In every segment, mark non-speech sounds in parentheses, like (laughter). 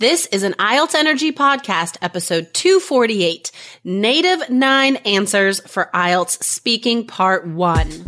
This is an IELTS Energy Podcast, episode 248, Native 9 Answers for IELTS Speaking Part 1.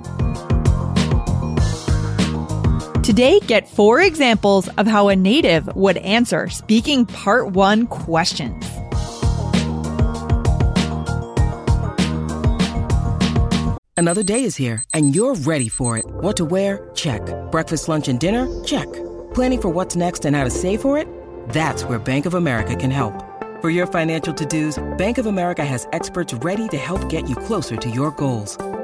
Today, get four examples of how a native would answer speaking part one questions. Another day is here and you're ready for it. What to wear? Check. Breakfast, lunch, and dinner? Check. Planning for what's next and how to save for it? That's where Bank of America can help. For your financial to-dos, Bank of America has experts ready to help get you closer to your goals.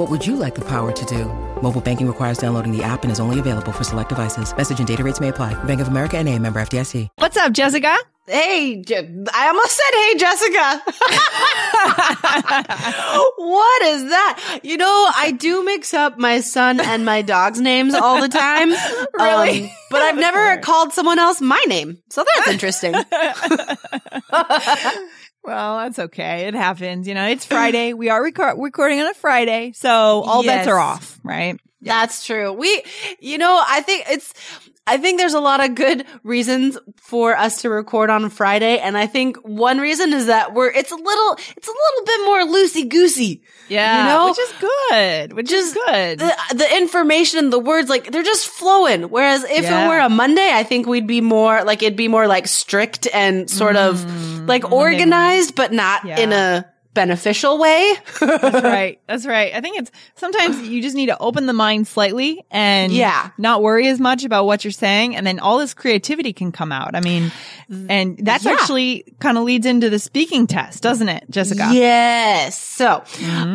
What would you like the power to do? Mobile banking requires downloading the app and is only available for select devices. Message and data rates may apply. Bank of America and a member FDIC. What's up, Jessica? Hey, I almost said, hey, Jessica. (laughs) what is that? You know, I do mix up my son and my dog's names all the time. (laughs) Really? Um, but I've never called someone else my name. So that's interesting. (laughs) Well, that's okay. It happens. You know, it's Friday. We are record- recording on a Friday, so all bets are off, right? That's true. We, you know, I think it's, I think there's a lot of good reasons for us to record on Friday. And I think one reason is that we're, it's a little, it's a little bit more loosey goosey. Yeah, You know? which is good. Which is good. The, the information, the words, like they're just flowing. Whereas if Yeah. it were a Monday, I think we'd be more like, it'd be more like strict and sort of mm, like organized, but not Yeah. in a beneficial way. That's (laughs) right. That's right. I think it's sometimes you just need to open the mind slightly and Yeah. not worry as much about what you're saying. And then all this creativity can come out. I mean, and that's Yeah. actually kind of leads into the speaking test, doesn't it, Jessica? Yes. So,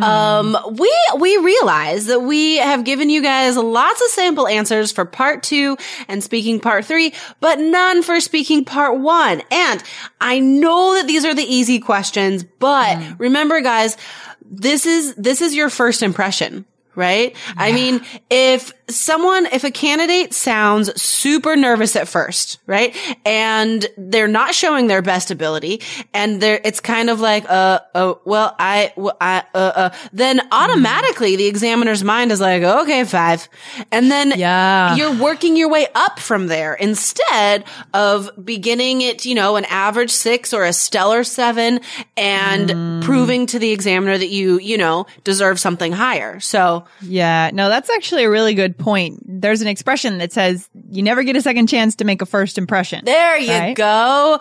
um, we, we realize that we have given you guys lots of sample answers for part two and speaking part three, but none for speaking part one. And I know that these are the easy questions, but remember guys, this is, this is your first impression. Right? I mean, if someone, if a candidate sounds super nervous at first, right? And they're not showing their best ability and they're, it's kind of like, uh, oh, well, I, well, I, uh, uh, then automatically the examiner's mind is like, okay, five. And then Yeah. you're working your way up from there instead of beginning at, you know, an average six or a stellar seven and proving to the examiner that you, you know, deserve something higher. So, Yeah. No, that's actually a really good point. There's an expression that says you never get a second chance to make a first impression. There you Right? go.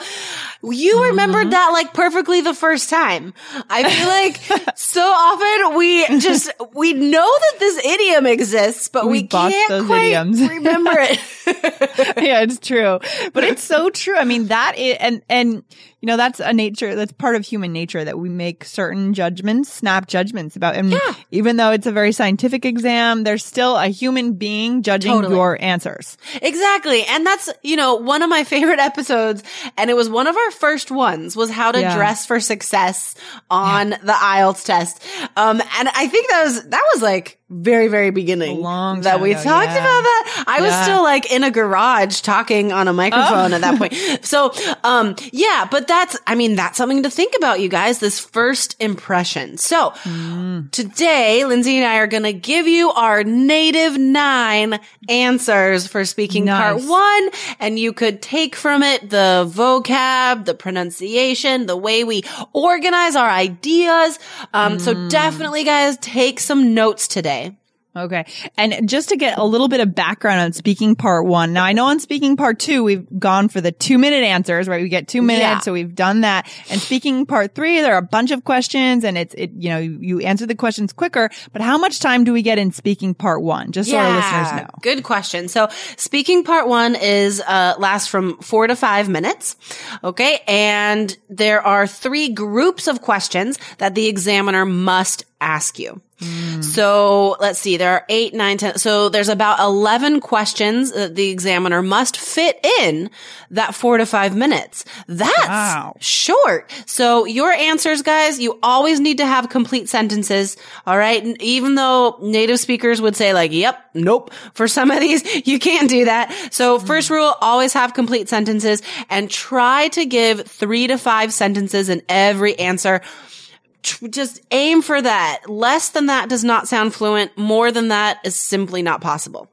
You remembered mm-hmm. that like perfectly the first time. I feel like (laughs) so often we just, we know that this idiom exists, but we, We can't quite idioms. (laughs) remember it. (laughs) yeah, it's true. But it's so true. I mean, that is, and, and, you know, that's a nature, that's part of human nature that we make certain judgments, snap judgments about. And even though it's a very scientific exam, there's still a human being judging Totally. your answers. Exactly. And that's, you know, one of my favorite (laughs) episodes. And it was one of our first ones was how to Yeah. dress for success on the IELTS test. Um, and I think that was, that was like very, very beginning long that we ago, talked yeah. about that. I was still like in a garage talking on a microphone Oh. at that (laughs) point. So, um, yeah, but that's, I mean, that's something to think about, you guys, this first impression. So Mm. today, Lindsay and I are going to give you our native nine answers for speaking part one. And you could take from it the vocab, the pronunciation, the way we organize our ideas. Um, Mm. so definitely guys, take some notes today. Okay. And just to get a little bit of background on speaking part one. Now I know on speaking part two, we've gone for the two minute answers, right? We get two minutes. Yeah. So we've done that. And speaking part three, there are a bunch of questions and it's, it, you know, you, you answer the questions quicker, but how much time do we get in speaking part one? Just so our listeners know. Good question. So speaking part one is, uh, lasts from four to five minutes. Okay. And there are three groups of questions that the examiner must ask you. Hmm. So let's see, there are eight, nine, ten. So there's about 11 questions that the examiner must fit in that four to five minutes. That's Wow. short. So your answers, guys, you always need to have complete sentences. All right. And Even though native speakers would say like, yep, nope. For some of these, (laughs) you can't do that. So hmm. first rule, always have complete sentences and try to give three to five sentences in every answer just aim for that. Less than that does not sound fluent. More than that is simply not possible.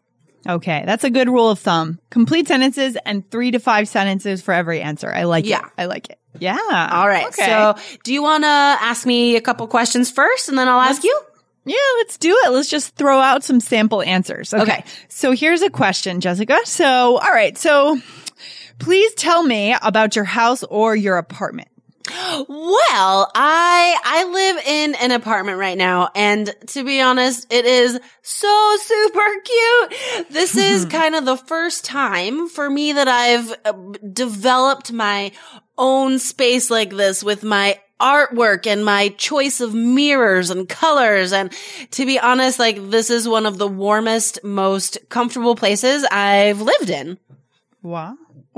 Okay, that's a good rule of thumb. Complete sentences and three to five sentences for every answer. I like Yeah. it. I like it. Yeah. All right. Okay. So do you want to ask me a couple questions first and then I'll ask you? Yeah, let's do it. Let's just throw out some sample answers. Okay. Okay. So here's a question, Jessica. So, all right. So please tell me about your house or your apartment. Well, I I live in an apartment right now and to be honest, it is so super cute. This is (laughs) kind of the first time for me that I've uh, developed my own space like this with my artwork and my choice of mirrors and colors and to be honest, like this is one of the warmest, most comfortable places I've lived in. Wow. (laughs)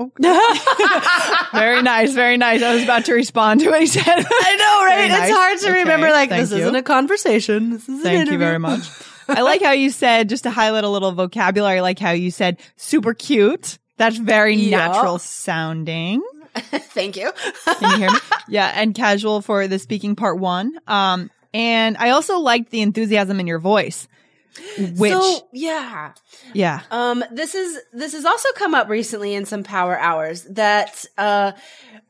very nice. Very nice. I was about to respond to what he said. I know, right? It's hard to Okay, remember like thank this you. isn't a conversation. This is an Thank you very much. (laughs) I like how you said, just to highlight a little vocabulary, I like how you said super cute. That's very Yeah. natural sounding. (laughs) Thank you. Can you hear me? yeah. And casual for the speaking part one. Um, and I also liked the enthusiasm in your voice, which, so yeah. yeah. Um, this is this has also come up recently in some power hours that uh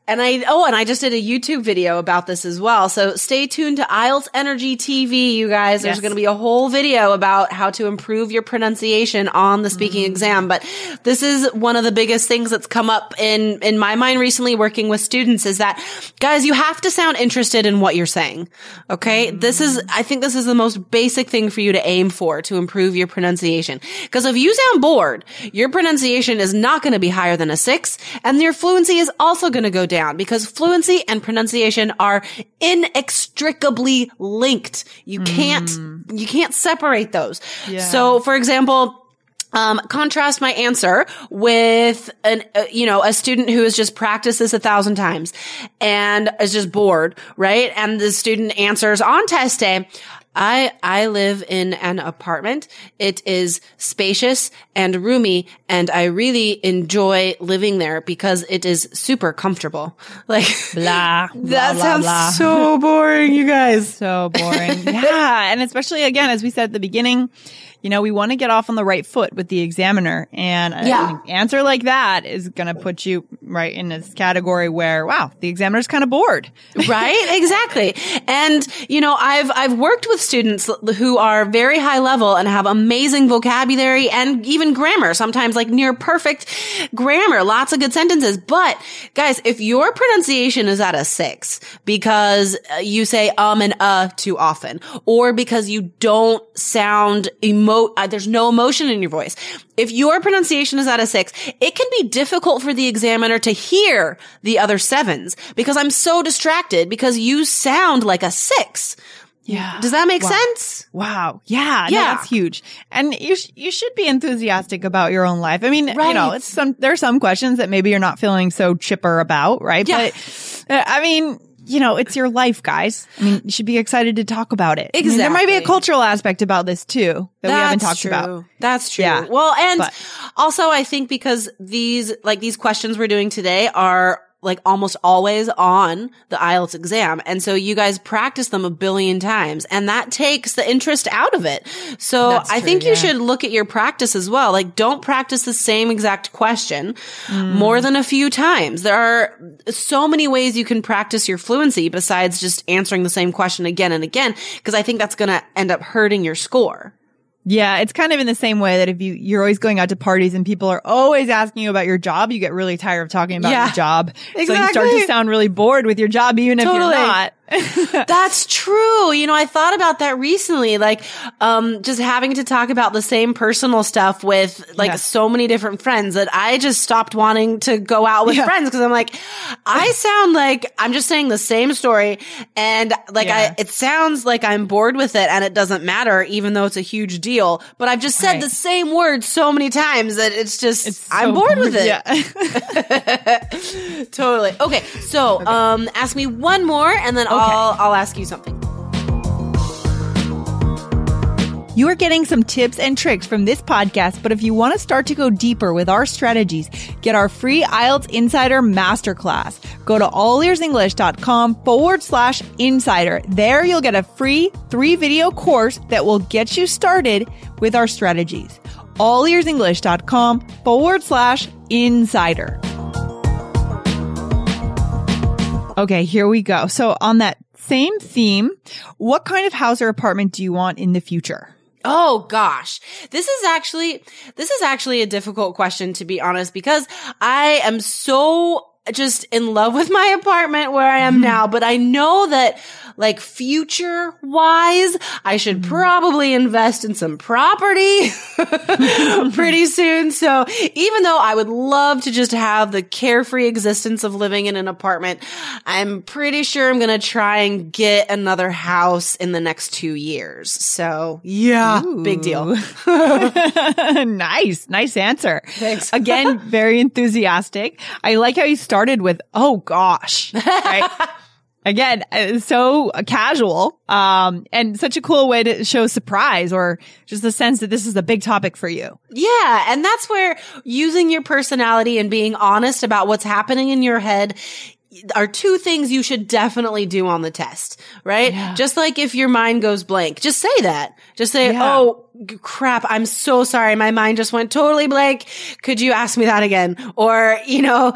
and I oh and I just did a YouTube video about this as well. So stay tuned to IELTS Energy TV, you guys. There's Yes. going to be a whole video about how to improve your pronunciation on the speaking Mm. exam. But this is one of the biggest things that's come up in in my mind recently working with students is that guys, you have to sound interested in what you're saying. Okay? This is I think this is the most basic thing for you to aim for to improve your pronunciation. Because if you sound bored, your pronunciation is not going to be higher than a 6 and your fluency is also going to go down because fluency and pronunciation are inextricably linked. You can't you can't separate those. Yeah. So for example, um, contrast my answer with an, uh, you know, a student who has just practiced this a thousand times and is just bored, right? And the student answers on test day, I, I live in an apartment. It is spacious and roomy and I really enjoy living there because it is super comfortable. (laughs) Like, Blah. (laughs) that blah, blah, sounds blah. so boring, you guys. (laughs) so boring. yeah. And especially again, as we said at the beginning, you know, we want to get off on the right foot with the examiner and Yeah. an answer like that is going to put you right in this category where, wow, the examiner's kind of bored. (laughs) right exactly and you know i've i've worked with students who are very high level and have amazing vocabulary and even grammar sometimes like near perfect grammar lots of good sentences but guys if your pronunciation is at a 6 because uh, you say um and uh too often or because you don't sound emo uh, there's no emotion in your voice if your pronunciation is at a six, it can be difficult for the examiner to hear the other sevens because I'm so distracted because you sound like a six. Yeah. Does that make Wow. sense? Wow. Yeah. No, Yeah. that's huge. And you, sh- you should be enthusiastic about your own life. I mean, you know, Right. it's some, there are some questions that maybe you're not feeling so chipper about, right? Yeah. But, uh, I mean, you know, it's your life, guys. I mean, you should be excited to talk about it. I mean, there might be a cultural aspect about this too that we haven't talked true. about. That's true. Yeah. Well, and But- also I think because these, like these questions we're doing today are like almost always on the IELTS exam. And so you guys practice them a billion times and that takes the interest out of it. So That's I true, think yeah. you should look at your practice as well. Like don't practice the same exact question Mm. more than a few times. There are so many ways you can practice your fluency besides just answering the same question again and again. Cause I think that's going to end up hurting your score. Yeah, it's kind of in the same way that if you you're always going out to parties and people are always asking you about your job, you get really tired of talking about Yeah. your job. Exactly. So you start to sound really bored with your job, even if you're not. (laughs) That's true. You know, I thought about that recently, like, um, just having to talk about the same personal stuff with like Yeah. so many different friends that I just stopped wanting to go out with Yeah. friends because I'm like, I sound like I'm just saying the same story and like Yeah. I, it sounds like I'm bored with it and it doesn't matter even though it's a huge deal, but I've just said Right. the same words so many times that it's just, It's I'm so bored with it. Yeah. (laughs) (laughs) Totally. Okay. So, um, ask me one more and then I'll, I'll ask you something. You are getting some tips and tricks from this podcast, but if you want to start to go deeper with our strategies, get our free IELTS Insider Masterclass. Go to allearsenglish.com forward slash insider. There you'll get a free three video course that will get you started with our strategies. allearsenglish.com forward slash insider. Okay, here we go. So on that same theme, what kind of house or apartment do you want in the future? Oh gosh. This is actually, this is actually a difficult question to be honest because I am so just in love with my apartment where I am mm-hmm. now, but I know that like future wise, I should mm-hmm. probably invest in some property (laughs) pretty (laughs) soon. So even though I would love to just have the carefree existence of living in an apartment, I'm pretty sure I'm going to try and get another house in the next two years. So yeah, big deal. (laughs) nice, nice answer. Thanks. Again, very enthusiastic. I like how you started with, oh gosh, right? Again, uh, so casual, um, and such a cool way to show surprise or just the sense that this is a big topic for you. Yeah. And that's where using your personality and being honest about what's happening in your head are two things you should definitely do on the test, right? Just like if your mind goes blank, just say that. Just say, Yeah. Oh crap. I'm so sorry. My mind just went totally blank. Could you ask me that again? Or, you know,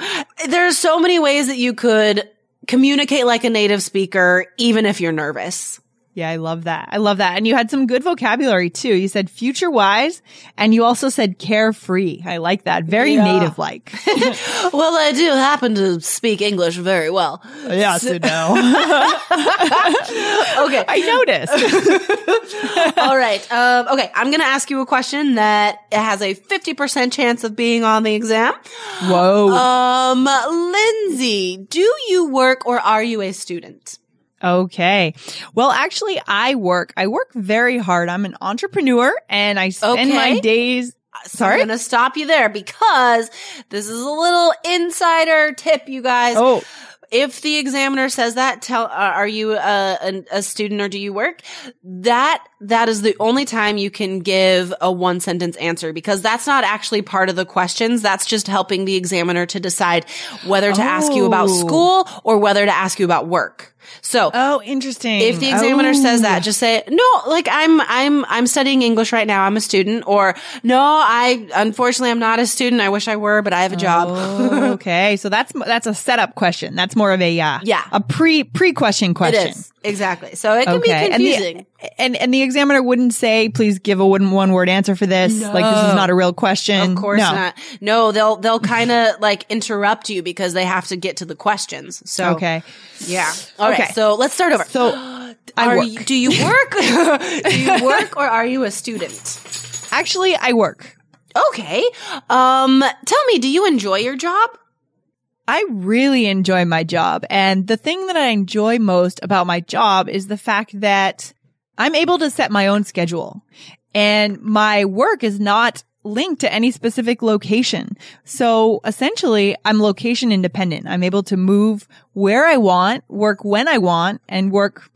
there's so many ways that you could communicate like a native speaker, even if you're nervous. Yeah, I love that. I love that. And you had some good vocabulary too. You said future wise and you also said carefree. I like that. Very Yeah. native like. (laughs) (laughs) Well, I do happen to speak English very well. yes, no. (laughs) Okay. I noticed. All right. Um, okay. I'm going to ask you a question that has a 50% chance of being on the exam. Whoa. Um, Lindsay, do you work or are you a student? Okay. Well, actually, I work. I work very hard. I'm an entrepreneur and I spend my days. Sorry? I'm going to stop you there because this is a little insider tip, you guys. Oh, if the examiner says that, tell, uh, are you a, a, a student or do you work? That, that is the only time you can give a one sentence answer because that's not actually part of the questions. That's just helping the examiner to decide whether to ask you about Oh. school or whether to ask you about work. So, oh, interesting. if the examiner says Oh. that, just say, no, like I'm, I'm, I'm studying English right now. I'm a student or no, I, unfortunately, I'm not a student. I wish I were, but I have a job. Oh, (laughs) okay. So that's, that's a setup question. That's more of a, uh, Yeah. a pre, pre question question. is. Exactly. So it can be And confusing. the, and, and the examiner wouldn't say, please give a one, one word answer for this. Like this is not a real question. Of course no. not. No, they'll they'll kind of like interrupt you because they have to get to the questions. So Okay. yeah. All right. Okay. So let's start over. So are. You, do you work? (laughs) do you work or are you a student? Actually, I work. Okay. Um, tell me, do you enjoy your job? I really enjoy my job. And the thing that I enjoy most about my job is the fact that I'm able to set my own schedule and my work is not linked to any specific location. So essentially I'm location independent. I'm able to move where I want, work when I want and work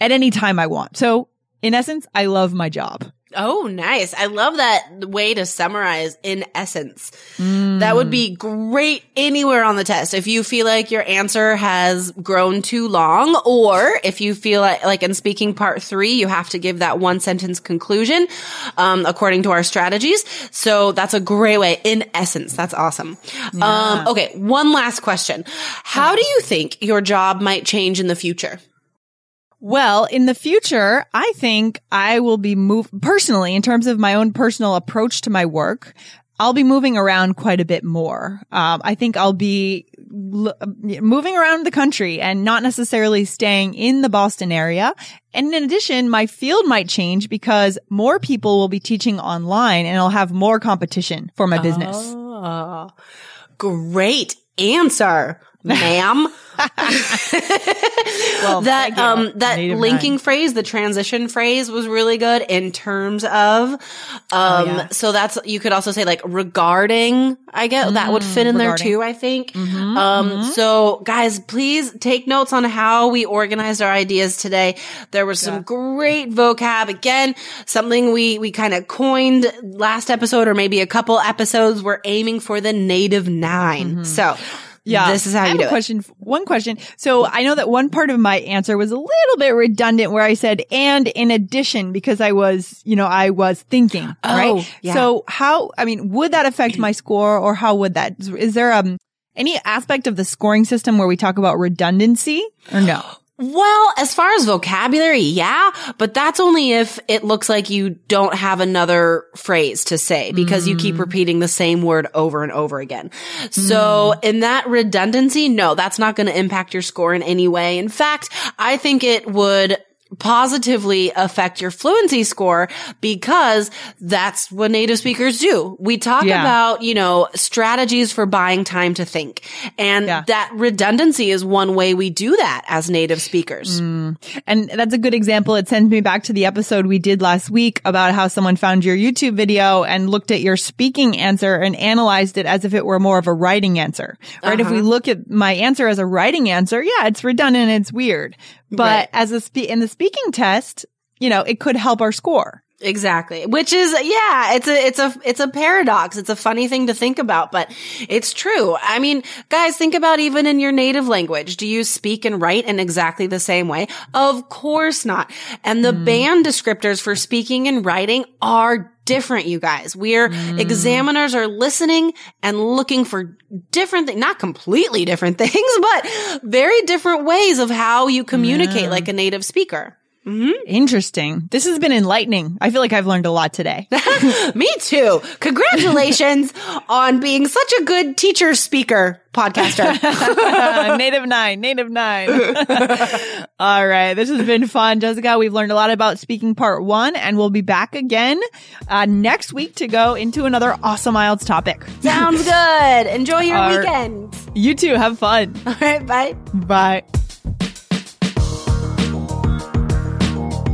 at any time I want. So in essence, I love my job. Oh, nice. I love that way to summarize in essence. That would be great anywhere on the test. If you feel like your answer has grown too long, or if you feel like, like in speaking part three, you have to give that one sentence conclusion, um, according to our strategies. So that's a great way in essence. That's awesome. Um, okay. One last question. How do you think your job might change in the future? Well, in the future, I think I will be moved personally in terms of my own personal approach to my work. I'll be moving around quite a bit more. Um, I think I'll be l- moving around the country and not necessarily staying in the Boston area. And in addition, my field might change because more people will be teaching online and I'll have more competition for my business. Oh, great answer, ma'am. (laughs) Well, that um that Native linking nine. phrase, the transition phrase was really good in terms of um Oh, yeah. so that's you could also say like regarding, I get that would fit in there too, I think. Mm-hmm, um so guys, please take notes on how we organized our ideas today. There was some great vocab again, something we we kind of coined last episode or maybe a couple episodes we're aiming for the native 9. So Mm-hmm. Yeah. this is how I you have do a it. question. One question. So I know that one part of my answer was a little bit redundant where I said, and in addition, because I was, you know, I was thinking, Oh, right? yeah. So how, I mean, would that affect my score or how would that, is there, um, any aspect of the scoring system where we talk about redundancy or no? Well, as far as vocabulary, yeah, but that's only if it looks like you don't have another phrase to say because you keep mm. repeating the same word over and over again. So mm. in that redundancy, no, that's not going to impact your score in any way. In fact, I think it would positively affect your fluency score because that's what native speakers do. We talk Yeah. about, you know, strategies for buying time to think. And Yeah. that redundancy is one way we do that as native speakers. Mm. And that's a good example. It sends me back to the episode we did last week about how someone found your YouTube video and looked at your speaking answer and analyzed it as if it were more of a writing answer. Right? If we uh-huh. look at my answer as a writing answer, yeah, it's redundant, it's weird. But Right. as a spe- in the speaking test, you know, it could help our score. Exactly. Which is, yeah, it's a, it's a, it's a paradox. It's a funny thing to think about, but it's true. I mean, guys, think about even in your native language. Do you speak and write in exactly the same way? Of course not. And the hmm. band descriptors for speaking and writing are different, you guys. We're mm. examiners are listening and looking for different things, not completely different (laughs) things, but very different ways of how you communicate like a native speaker. Interesting. This has been enlightening. I feel like I've learned a lot today. (laughs) Me too. Congratulations (laughs) on being such a good teacher speaker podcaster. (laughs) native nine, native nine. All right. This has been fun, Jessica. We've learned a lot about speaking part one and we'll be back again uh, next week to go into another awesome IELTS topic. Sounds good. Enjoy your Our- weekend. You too. Have fun. All right, bye. Bye.